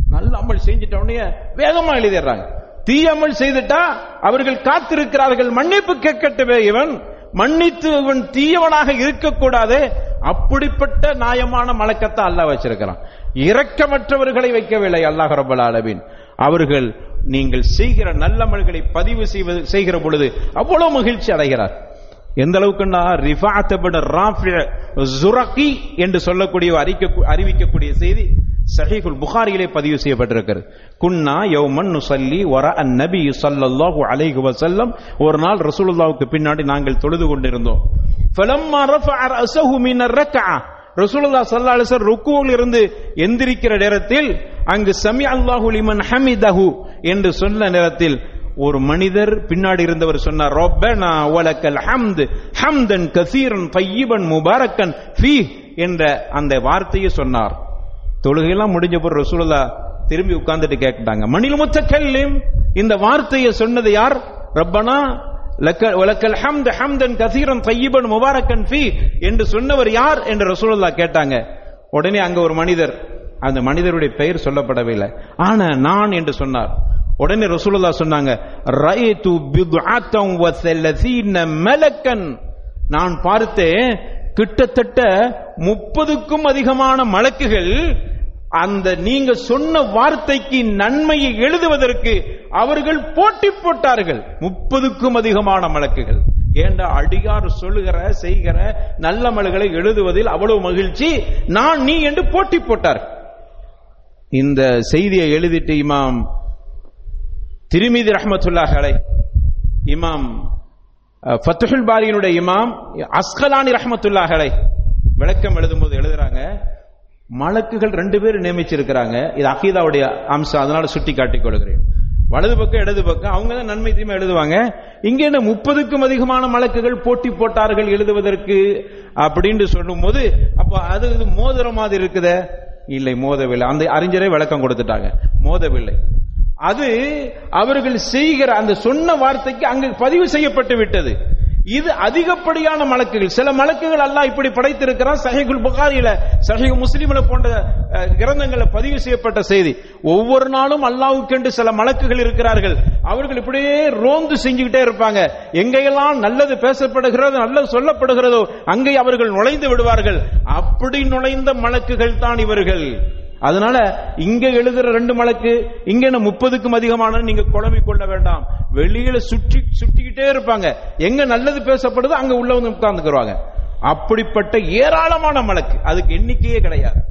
நல்ல அமல் செஞ்சிட்ட உடனே வேகமா எழுதிடுறாங்க. தீயமல் செய்துட்டா அவர்கள் காத்திருக்கிறார்கள். மன்னிப்பு கேட்கட்டுவே இவன். மன்னித்து இவன் தீயவனாக இருக்கக்கூடாது. அப்படிப்பட்ட நியாயமான மலக்கத்தை அல்லாஹ் வச்சிருக்கிறான். இரக்கமற்றவர்களை வைக்கவில்லை அல்லாஹ் ரபுல் அளவின் அவர்கள் நீங்கள் செய்கிற நல்லமல்களை பதிவு செய்வது செய்கிற பொழுது அவ்வளவு மகிழ்ச்சி அடைகிறார். எந்த அளவுக்குன்னா ராஃபி ஜுரகி என்று சொல்லக்கூடிய அறிக்க அறிவிக்கக்கூடிய செய்தி சஹீஹுல் புகாரியிலே பதிவு செய்யப்பட்டிருக்கிறது. குன்னா யௌமன் நுசல்லி வர அன் நபி அலைஹி ஒரு நாள் ரசூலுல்லாவுக்கு பின்னாடி நாங்கள் தொழுது கொண்டிருந்தோம். ஃபலம்மா ரஃபஅ ரஸஹு மின் ரசூலுல்லா சல்லா அலிசர் ருக்குவில் இருந்து எந்திரிக்கிற நேரத்தில் அங்கு சமி அல்லாஹு லிமன் ஹமிதஹு என்று சொன்ன நேரத்தில் ஒரு மனிதர் பின்னாடி இருந்தவர் சொன்னார் ரொப்பனா ஒலக்கல் ஹம்து ஹம்தன் கசீரன் தையீபன் முபாரக்கன் ஃபி என்ற அந்த வார்த்தையை சொன்னார். தொழுகையெல்லாம் முடிஞ்ச பிறகு ரசூலுல்லா திரும்பி உட்கார்ந்துட்டு கேட்டாங்க மணில் முத்தக்கல்லிம் இந்த வார்த்தையை சொன்னது யார்? ரப்பனா லக்க- வலக்கல் ஹம்தன் கசீரன் தையிபன் முபாரக்கன் ஃபி என்று சொன்னவர் யார் என்று ரசூலுல்லா கேட்டாங்க. உடனே அங்க ஒரு மனிதர் அந்த மனிதருடைய பெயர் சொல்லப்படவில்லை. ஆனா நான் என்று சொன்னார். உடனே ரசூலுல்லா சொன்னாங்க ரயது பிதுஅத்தம் வ மலக்கன். நான் பார்த்தேன் கிட்டத்தட்ட முப்பதுக்கும் அதிகமான மலக்குகள் அந்த நீங்க சொன்ன வார்த்தைக்கு நன்மையை எழுதுவதற்கு அவர்கள் போட்டி போட்டார்கள். முப்பதுக்கும் அதிகமான மலக்குகள். ஏண்டா அடியார் சொல்லுகிற செய்கிற நல்ல மலங்களை எழுதுவதில் அவ்வளவு மகிழ்ச்சி? நான் நீ என்று போட்டி போட்டார். இந்த செய்தியை எழுதிட்டு இமாம் திருமிதி ரஹ்மத்துல்லாஹ் இமாம் அஹ், பாரியினுடைய இமாம் அஸ்கலானி ரஹ்மத்துல்லாஹ் அலை விளக்கம் எழுதும்போது எழுதுறாங்க மலக்குகள் ரெண்டு பேர் நியமிச்சிருக்கிறாங்க. இது அகீதாவுடைய அம்சம். அதனால சுட்டி காட்டிக் கொள்கிறேன். வலது பக்கம் இடது பக்கம் அவங்க தான் நன்மை தீமை எழுதுவாங்க. இங்கே என்ன முப்பதுக்கும் அதிகமான மலக்குகள் போட்டி போட்டார்கள் எழுதுவதற்கு அப்படின்னு சொல்லும்போது அப்ப அது இது மோதிர மாதிரி இருக்குதே? இல்லை மோதவில்லை. அந்த அறிஞரே விளக்கம் கொடுத்துட்டாங்க. மோதவில்லை. அது அவர்கள் செய்கிற அந்த சொன்ன வார்த்தைக்கு அங்கு பதிவு செய்யப்பட்டு விட்டது. இது அதிகப்படியான மலக்குகள். சில மலக்குகள் அல்லாஹ் இப்படி படைத்திருக்கிறான். சஹிகுல் புகாரியில சஹிகு முஸ்லீம்ல போன்ற அஹ், கிரந்தங்கள்ல பதிவு செய்யப்பட்ட செய்தி. ஒவ்வொரு நாளும் அல்லாஹ்வுக்கென்று சில மலக்குகள் இருக்கிறார்கள். அவர்கள் இப்படியே ரோந்து செஞ்சுக்கிட்டே இருப்பாங்க. எங்கெல்லாம் நல்லது பேசப்படுகிறதோ நல்லது சொல்லப்படுகிறதோ அங்கே அவர்கள் நுழைந்து விடுவார்கள். அப்படி நுழைந்த மலக்குகள் தான் இவர்கள். அதனால இங்க எழுதுற ரெண்டு மலக்கு இங்க என்ன முப்பதுக்கும் அதிகமான நீங்க குழம்பி கொள்ள வேண்டாம். வெளியில சுற்றி சுற்றிக்கிட்டே இருப்பாங்க. எங்க நல்லது பேசப்படுதோ அங்க உள்ள வந்து அப்படிப்பட்ட ஏராளமான மலக்கு. அதுக்கு எண்ணிக்கையே கிடையாது.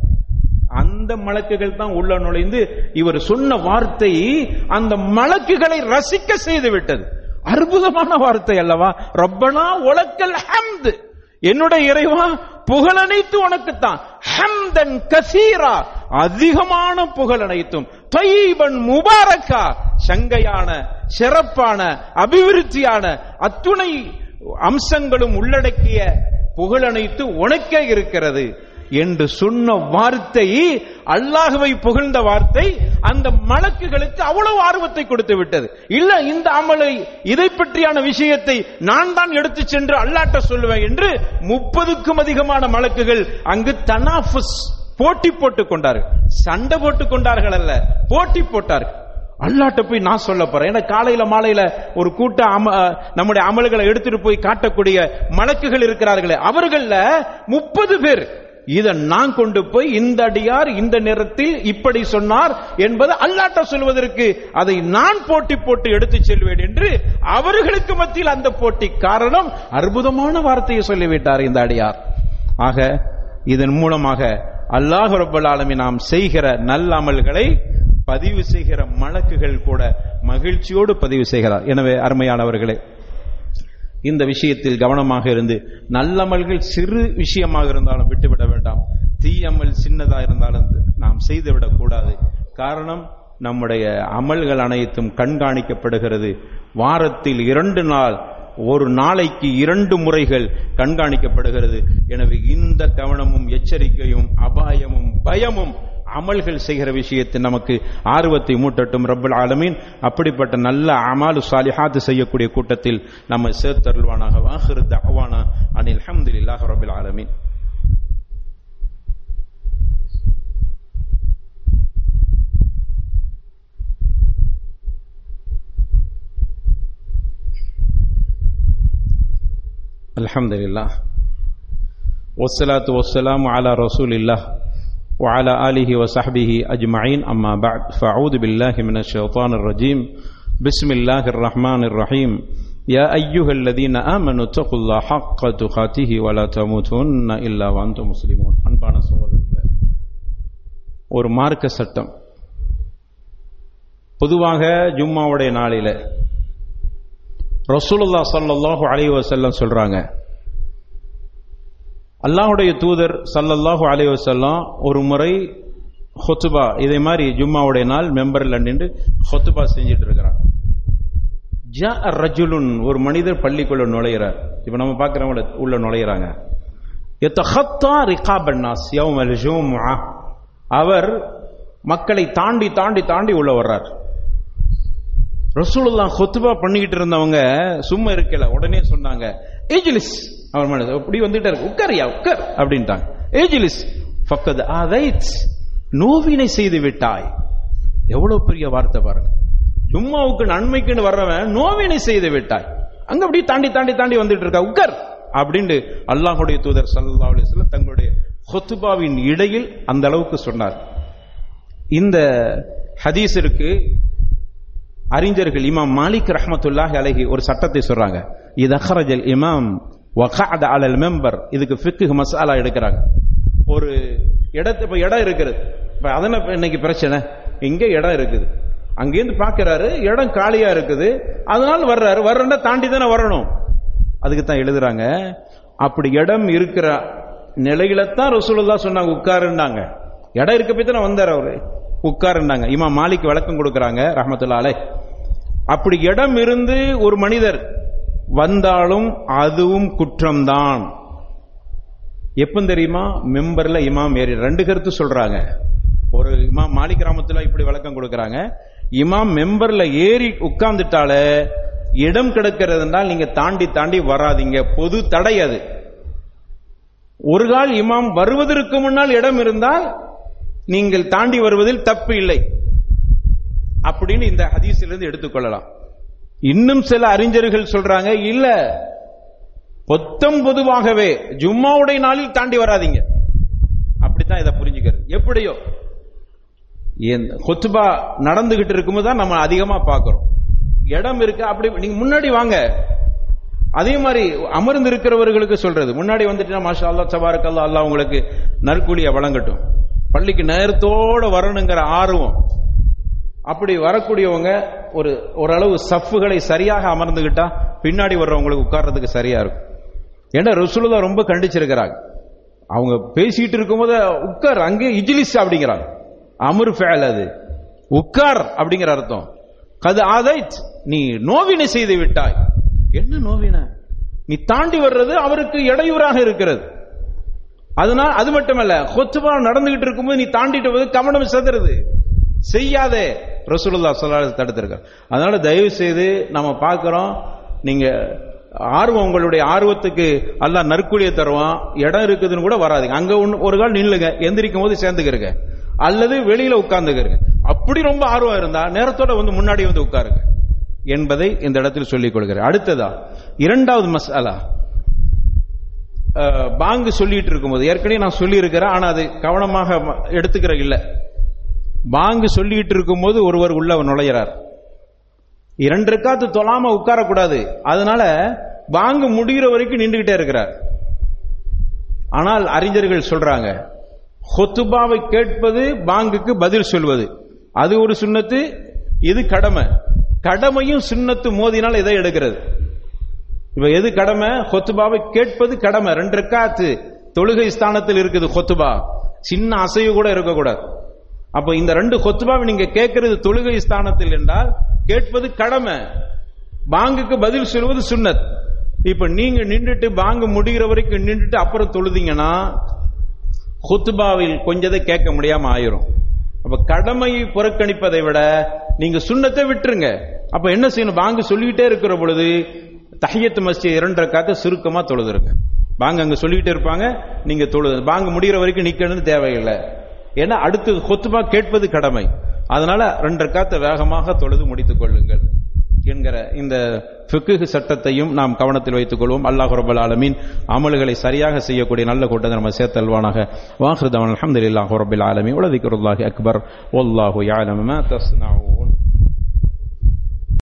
அந்த மலக்குகள் தான் உள்ள நுழைந்து இவர் சொன்ன வார்த்தை அந்த மலக்குகளை ரசிக்க செய்து விட்டது. அற்புதமான வார்த்தை அல்லவா? ரப்பனா உலக்கல் ஹம்து. என்னுடைய இறைவா புகழனைத்து உனக்குத்தான். ஹம்தன் கசீரா அதிகமான புகழ் அனைத்தும். தைபன் முபாரக்கா சங்கையான சிறப்பான அபிவிருத்தியான அத்துணை அம்சங்களும் உள்ளடக்கிய புகழ் அனைத்து உனக்கே இருக்கிறது. என்று சொன்ன வார்த்தை அல்லாஹுவை புகழ்ந்த வார்த்தை அந்த மலக்குகளுக்கு அவ்வளவு ஆர்வத்தை கொடுத்து விட்டது. இல்ல இந்த அமலை இதை பற்றியான விஷயத்தை நான் தான் எடுத்து சென்று அல்லாட்ட சொல்லுவேன் என்று முப்பதுக்கும் அதிகமான மலக்குகள் அங்கு தனாஃபுஸ் போட்டி போட்டுக் கொண்டார்கள். சண்டை போட்டுக் கொண்டார்கள் அல்ல போட்டி போட்டார்கள். அல்லாட்ட போய் நான் சொல்ல போறேன். ஏன்னா காலையில மாலையில ஒரு கூட்ட அம நம்முடைய அமல்களை எடுத்துட்டு போய் காட்டக்கூடிய மலக்குகள் இருக்கிறார்களே அவர்கள்ல முப்பது பேர் இதை நான் கொண்டு போய் இந்த அடியார் இந்த நேரத்தில் இப்படி சொன்னார் என்பது அல்லாட்ட சொல்வதற்கு அதை நான் போட்டி போட்டு எடுத்து செல்வேன் என்று அவர்களுக்கு மத்தியில் அந்த போட்டி காரணம் அற்புதமான வார்த்தையை சொல்லிவிட்டார் இந்த அடியார். ஆக இதன் மூலமாக அல்லாஹ் ரப்பல் ஆலமீன் நாம் செய்கிற நல்ல அமல்களை பதிவு செய்கிற மலக்குகள் கூட மகிழ்ச்சியோடு பதிவு செய்கிறார். எனவே அருமையானவர்களே இந்த விஷயத்தில் கவனமாக இருந்து நல்லமல்கள் சிறு விஷயமாக இருந்தாலும் விட்டுவிட வேண்டாம். தீயமல் சின்னதா இருந்தாலும் நாம் செய்துவிடக் கூடாது. காரணம் நம்முடைய அமல்கள் அனைத்தும் கண்காணிக்கப்படுகிறது. வாரத்தில் இரண்டு நாள் ஒரு நாளைக்கு இரண்டு முறைகள் கண்காணிக்கப்படுகிறது. எனவே இந்த கவனமும் எச்சரிக்கையும் அபாயமும் பயமும் அமல்கள் செய்கிற விஷயத்தில் நமக்கு ஆர்வத்தை மூட்டட்டும் ரப்பல் ஆலமீன் அப்படிப்பட்ட நல்ல அமாலு சாலிஹாத்து செய்யக்கூடிய கூட்டத்தில் நம்ம சேர்த்தருள்வானாக வாஹிரு தஅவானா அனில் அல்ஹம்துலில்லாஹி ரப்பில் ஆலமீன் الحمد لله والصلاة والسلام على رسول الله وعلى آله وصحبه أجمعين أما بعد فأعوذ بالله من الشيطان الرجيم بسم الله الرحمن الرحيم يا أيها الذين آمنوا اتقوا الله حق تقاته ولا تموتن إلا وأنتم مسلمون அன்பான சகோதரர்களே ஒரு மார்க்க சட்டம் பொதுவாக ஜும்மாவுடைய நாளில ரசூலுல்லா ஸல்லல்லாஹு அலைஹி வஸல்லம் சொல்றாங்க அல்லாஹுடைய தூதர் சல்லல்லாஹு அலைவசல்லாம் ஒரு முறை ஹொத்துபா இதே மாதிரி ஜும்மாவுடைய நாள் மெம்பரில் நின்று ஹொத்துபா செஞ்சிட்டு இருக்கிறார் ஜா ரஜுலுன் ஒரு மனிதர் பள்ளிக்குள்ள நுழையிறார். இப்ப நம்ம பார்க்குறவங்கள உள்ள நுழையிறாங்க. அவர் மக்களை தாண்டி தாண்டி தாண்டி உள்ள வர்றார். ரசூலுல்லா ஹொத்துபா பண்ணிக்கிட்டு இருந்தவங்க சும்மா இருக்கல. உடனே சொன்னாங்க ஏஜிலிஸ் அவர் மனசு அப்படி வந்துட்டே இருக்கு. உட்காரியா உட்கார் அப்படின்ட்டாங்க. ஏஜிலிஸ் ஃபக்கத் ஆதைத் நோவினை செய்து விட்டாய். எவ்வளவு பெரிய வார்த்தை பாருங்க. ஜும்மாவுக்கு நன்மைக்குன்னு வர்றவன் நோவினை செய்து விட்டாய். அங்க அப்படியே தாண்டி தாண்டி தாண்டி வந்துட்டு இருக்கா. உட்கார் அப்படின்னு அல்லாஹுடைய தூதர் சல்லா அலிஸ்ல தங்களுடைய ஹொத்துபாவின் இடையில் அந்த அளவுக்கு சொன்னார். இந்த ஹதீஸிற்கு அறிஞர்கள் இமாம் மாலிக் ரஹமத்துல்லாஹி அழகி ஒரு சட்டத்தை சொல்றாங்க. இது அஹரஜல் இமாம் வகாத அலல் மெம்பர். இதுக்கு ஃபிக்கு மசாலா எடுக்கிறாங்க. ஒரு இடத்து இப்போ இடம் இருக்குது. இப்போ அதன இன்னைக்கு பிரச்சனை? இங்கே இடம் இருக்குது. அங்கேருந்து பார்க்குறாரு இடம் காலியாக இருக்குது. அதனால வர்றாரு. வர்றா தாண்டி தானே வரணும். அதுக்கு தான் எழுதுறாங்க அப்படி இடம் இருக்கிற நிலையில தான் ரசூலுல்லா சொன்னாங்க உட்காருன்னாங்க. இடம் இருக்க போய் தானே வந்தார் அவரு. உட்காருன்னாங்க. இமா மாலிக் விளக்கம் கொடுக்குறாங்க ரஹமத்துல்லாலே அப்படி இடம் இருந்து ஒரு மனிதர் வந்தாலும் அதுவும் குற்றம்தான். எப்ப தெரியுமா? மெம்பர்ல இமாம் ஏறி ரெண்டு கருத்து சொல்றாங்க. ஒரு இமாம் மாலி கிராமத்தில் இப்படி விளக்கம் கொடுக்கறாங்க. இமாம் மெம்பர்ல ஏறி உட்கார்ந்துட்டால இடம் கிடக்கிறதுனால் நீங்க தாண்டி தாண்டி வராதீங்க. பொது தடை அது. ஒரு கால் இமாம் வருவதற்கு முன்னால் இடம் இருந்தால் நீங்கள் தாண்டி வருவதில் தப்பு இல்லை. அப்படின்னு இந்த ஹதீஸிலிருந்து எடுத்துக்கொள்ளலாம். இன்னும் சில அறிஞர்கள் சொல்றாங்க இல்ல பொத்தம் பொதுவாகவே ஜும்மாவுடைய நாளில் தாண்டி வராதீங்க. அப்படித்தான் இதை புரிஞ்சுக்கிறது. எப்படியோ? கொத்துபா நடந்துகிட்டு இருக்கும்போது தான் நம்ம அதிகமா பார்க்கிறோம். இடம் இருக்கு அப்படி நீங்க முன்னாடி வாங்க. அதே மாதிரி அமர்ந்து இருக்கிறவர்களுக்கு சொல்றது. முன்னாடி வந்துட்டீங்கன்னா மாஷா அல்லா சபாருக்கு அல்லா உங்களுக்கு நற்கூலியை வழங்கட்டும். பள்ளிக்கு நேரத்தோட வரணுங்கிற ஆர்வம் அப்படி வரக்கூடியவங்க ஒரு ஓரளவு சஃப்புகளை சரியாக அமர்ந்துகிட்டா பின்னாடி வர்றவங்களுக்கு உட்கார்றதுக்கு சரியா இருக்கும். ஏன்னா ரசூலுல்லா ரொம்ப கண்டிச்சிருக்கிறாங்க. அவங்க பேசிட்டு இருக்கும்போது உட்கார் அங்கே இஜிலிஸ் அப்படிங்கிறாங்க அமர் ஃபேல் அது. உட்கார் அப்படிங்கிற அர்த்தம். கது ஆதைத் நீ நோவினை செய்து விட்டாய். என்ன நோவின? நீ தாண்டி வர்றது அவருக்கு இடையூறாக இருக்கிறது. அதனால் அது மட்டுமல்ல கொத்துபா நடந்துகிட்டு இருக்கும்போது நீ தாண்டிட்டு போது கவனம் செதுறது. செய்யாதே. ரசூலுல்லா சொல்லாத தடுத்திருக்க அதனால தயவு செய்து நம்ம பார்க்கிறோம் நீங்க ஆர்வம் உங்களுடைய ஆர்வத்துக்கு எல்லாம் நற்கூலியை தருவான். இடம் இருக்குதுன்னு கூட வராதுங்க. அங்க ஒரு கால் நில்லுங்க. எந்திரிக்கும் போது சேர்ந்துக்கிறங்க. அல்லது வெளியில உட்கார்ந்துக்கிறங்க. அப்படி ரொம்ப ஆர்வம் இருந்தா நேரத்தோட வந்து முன்னாடி வந்து உட்காருங்க. என்பதை இந்த இடத்தில் சொல்லிக் கொள்கிறேன். அடுத்ததா இரண்டாவது மசாலா. பாங்கு சொல்லிட்டு இருக்கும்போது ஏற்கனவே நான் சொல்லி இருக்கிறேன் ஆனா அது கவனமாக எடுத்துக்கிற இல்லை. பாங்கு சொல்லிட்டு இருக்கும்போது ஒருவர் உள்ள நுழையிறார். இரண்டு ரெக்காத்து தொழாம உட்காரக்கூடாது. அதனால பாங்கு முடிகிற வரைக்கும் நின்றுகிட்டே இருக்கிறார். ஆனால் அறிஞர்கள் சொல்றாங்க ஹொத்துபாவை கேட்பது பாங்குக்கு பதில் சொல்வது. அது ஒரு சுண்ணத்து இது கடமை. கடமையும் சுண்ணத்து மோதினால் இதை எடுக்கிறது? இப்ப எது கடமை? ஹொத்துபாவை கேட்பது கடமை. ரெண்டு காத்து தொழுகை ஸ்தானத்தில் இருக்குது ஹொத்துபா. சின்ன அசைவு கூட இருக்கக்கூடாது. அப்ப இந்த ரெண்டு கொத்துபாவை நீங்க கேட்கறது தொழுகை ஸ்தானத்தில் என்றால் கேட்பது கடமை. பாங்குக்கு பதில் சொல்வது சுன்னத் இப்ப நீங்க நின்றுட்டு பாங்கு முடிகிற வரைக்கும் நின்றுட்டு அப்புறம் தொழுதிங்கன்னா ஹுத்துபாவில் கொஞ்சதை கேட்க முடியாம ஆயிரும். அப்ப கடமையை புறக்கணிப்பதை விட நீங்க சுண்ணத்தை விட்டுருங்க. அப்ப என்ன செய்யணும்? பாங்கு சொல்லிக்கிட்டே இருக்கிற பொழுது தஹியத்து மஸ்ஜி இரண்டரை காக்க சுருக்கமா தொழுதுருங்க. பாங்க அங்க சொல்லிக்கிட்டே இருப்பாங்க நீங்க தொழுது பாங்கு முடிகிற வரைக்கும் நிக்கணும்னு தேவையில்லை. ஏன்னா அடுத்து கொத்துமா கேட்பது கடமை. அதனால ரெண்டு காத்த வேகமாக தொழுது முடித்துக் கொள்ளுங்கள் என்கிற இந்த ஃபிக்கு சட்டத்தையும் நாம் கவனத்தில் வைத்துக் கொள்வோம். அல்லாஹ் ரபுல் ஆலமீன் அமல்களை சரியாக செய்யக்கூடிய நல்ல கூட்டத்தை நம்ம சேர்த்தல்வானாக. வாஹிருதவன் அலமது இல்லாஹ் ரபுல் ஆலமீன். உலதிக்கு அக்பர். ஒல்லாஹு யஅலமு தஸ்னாவும்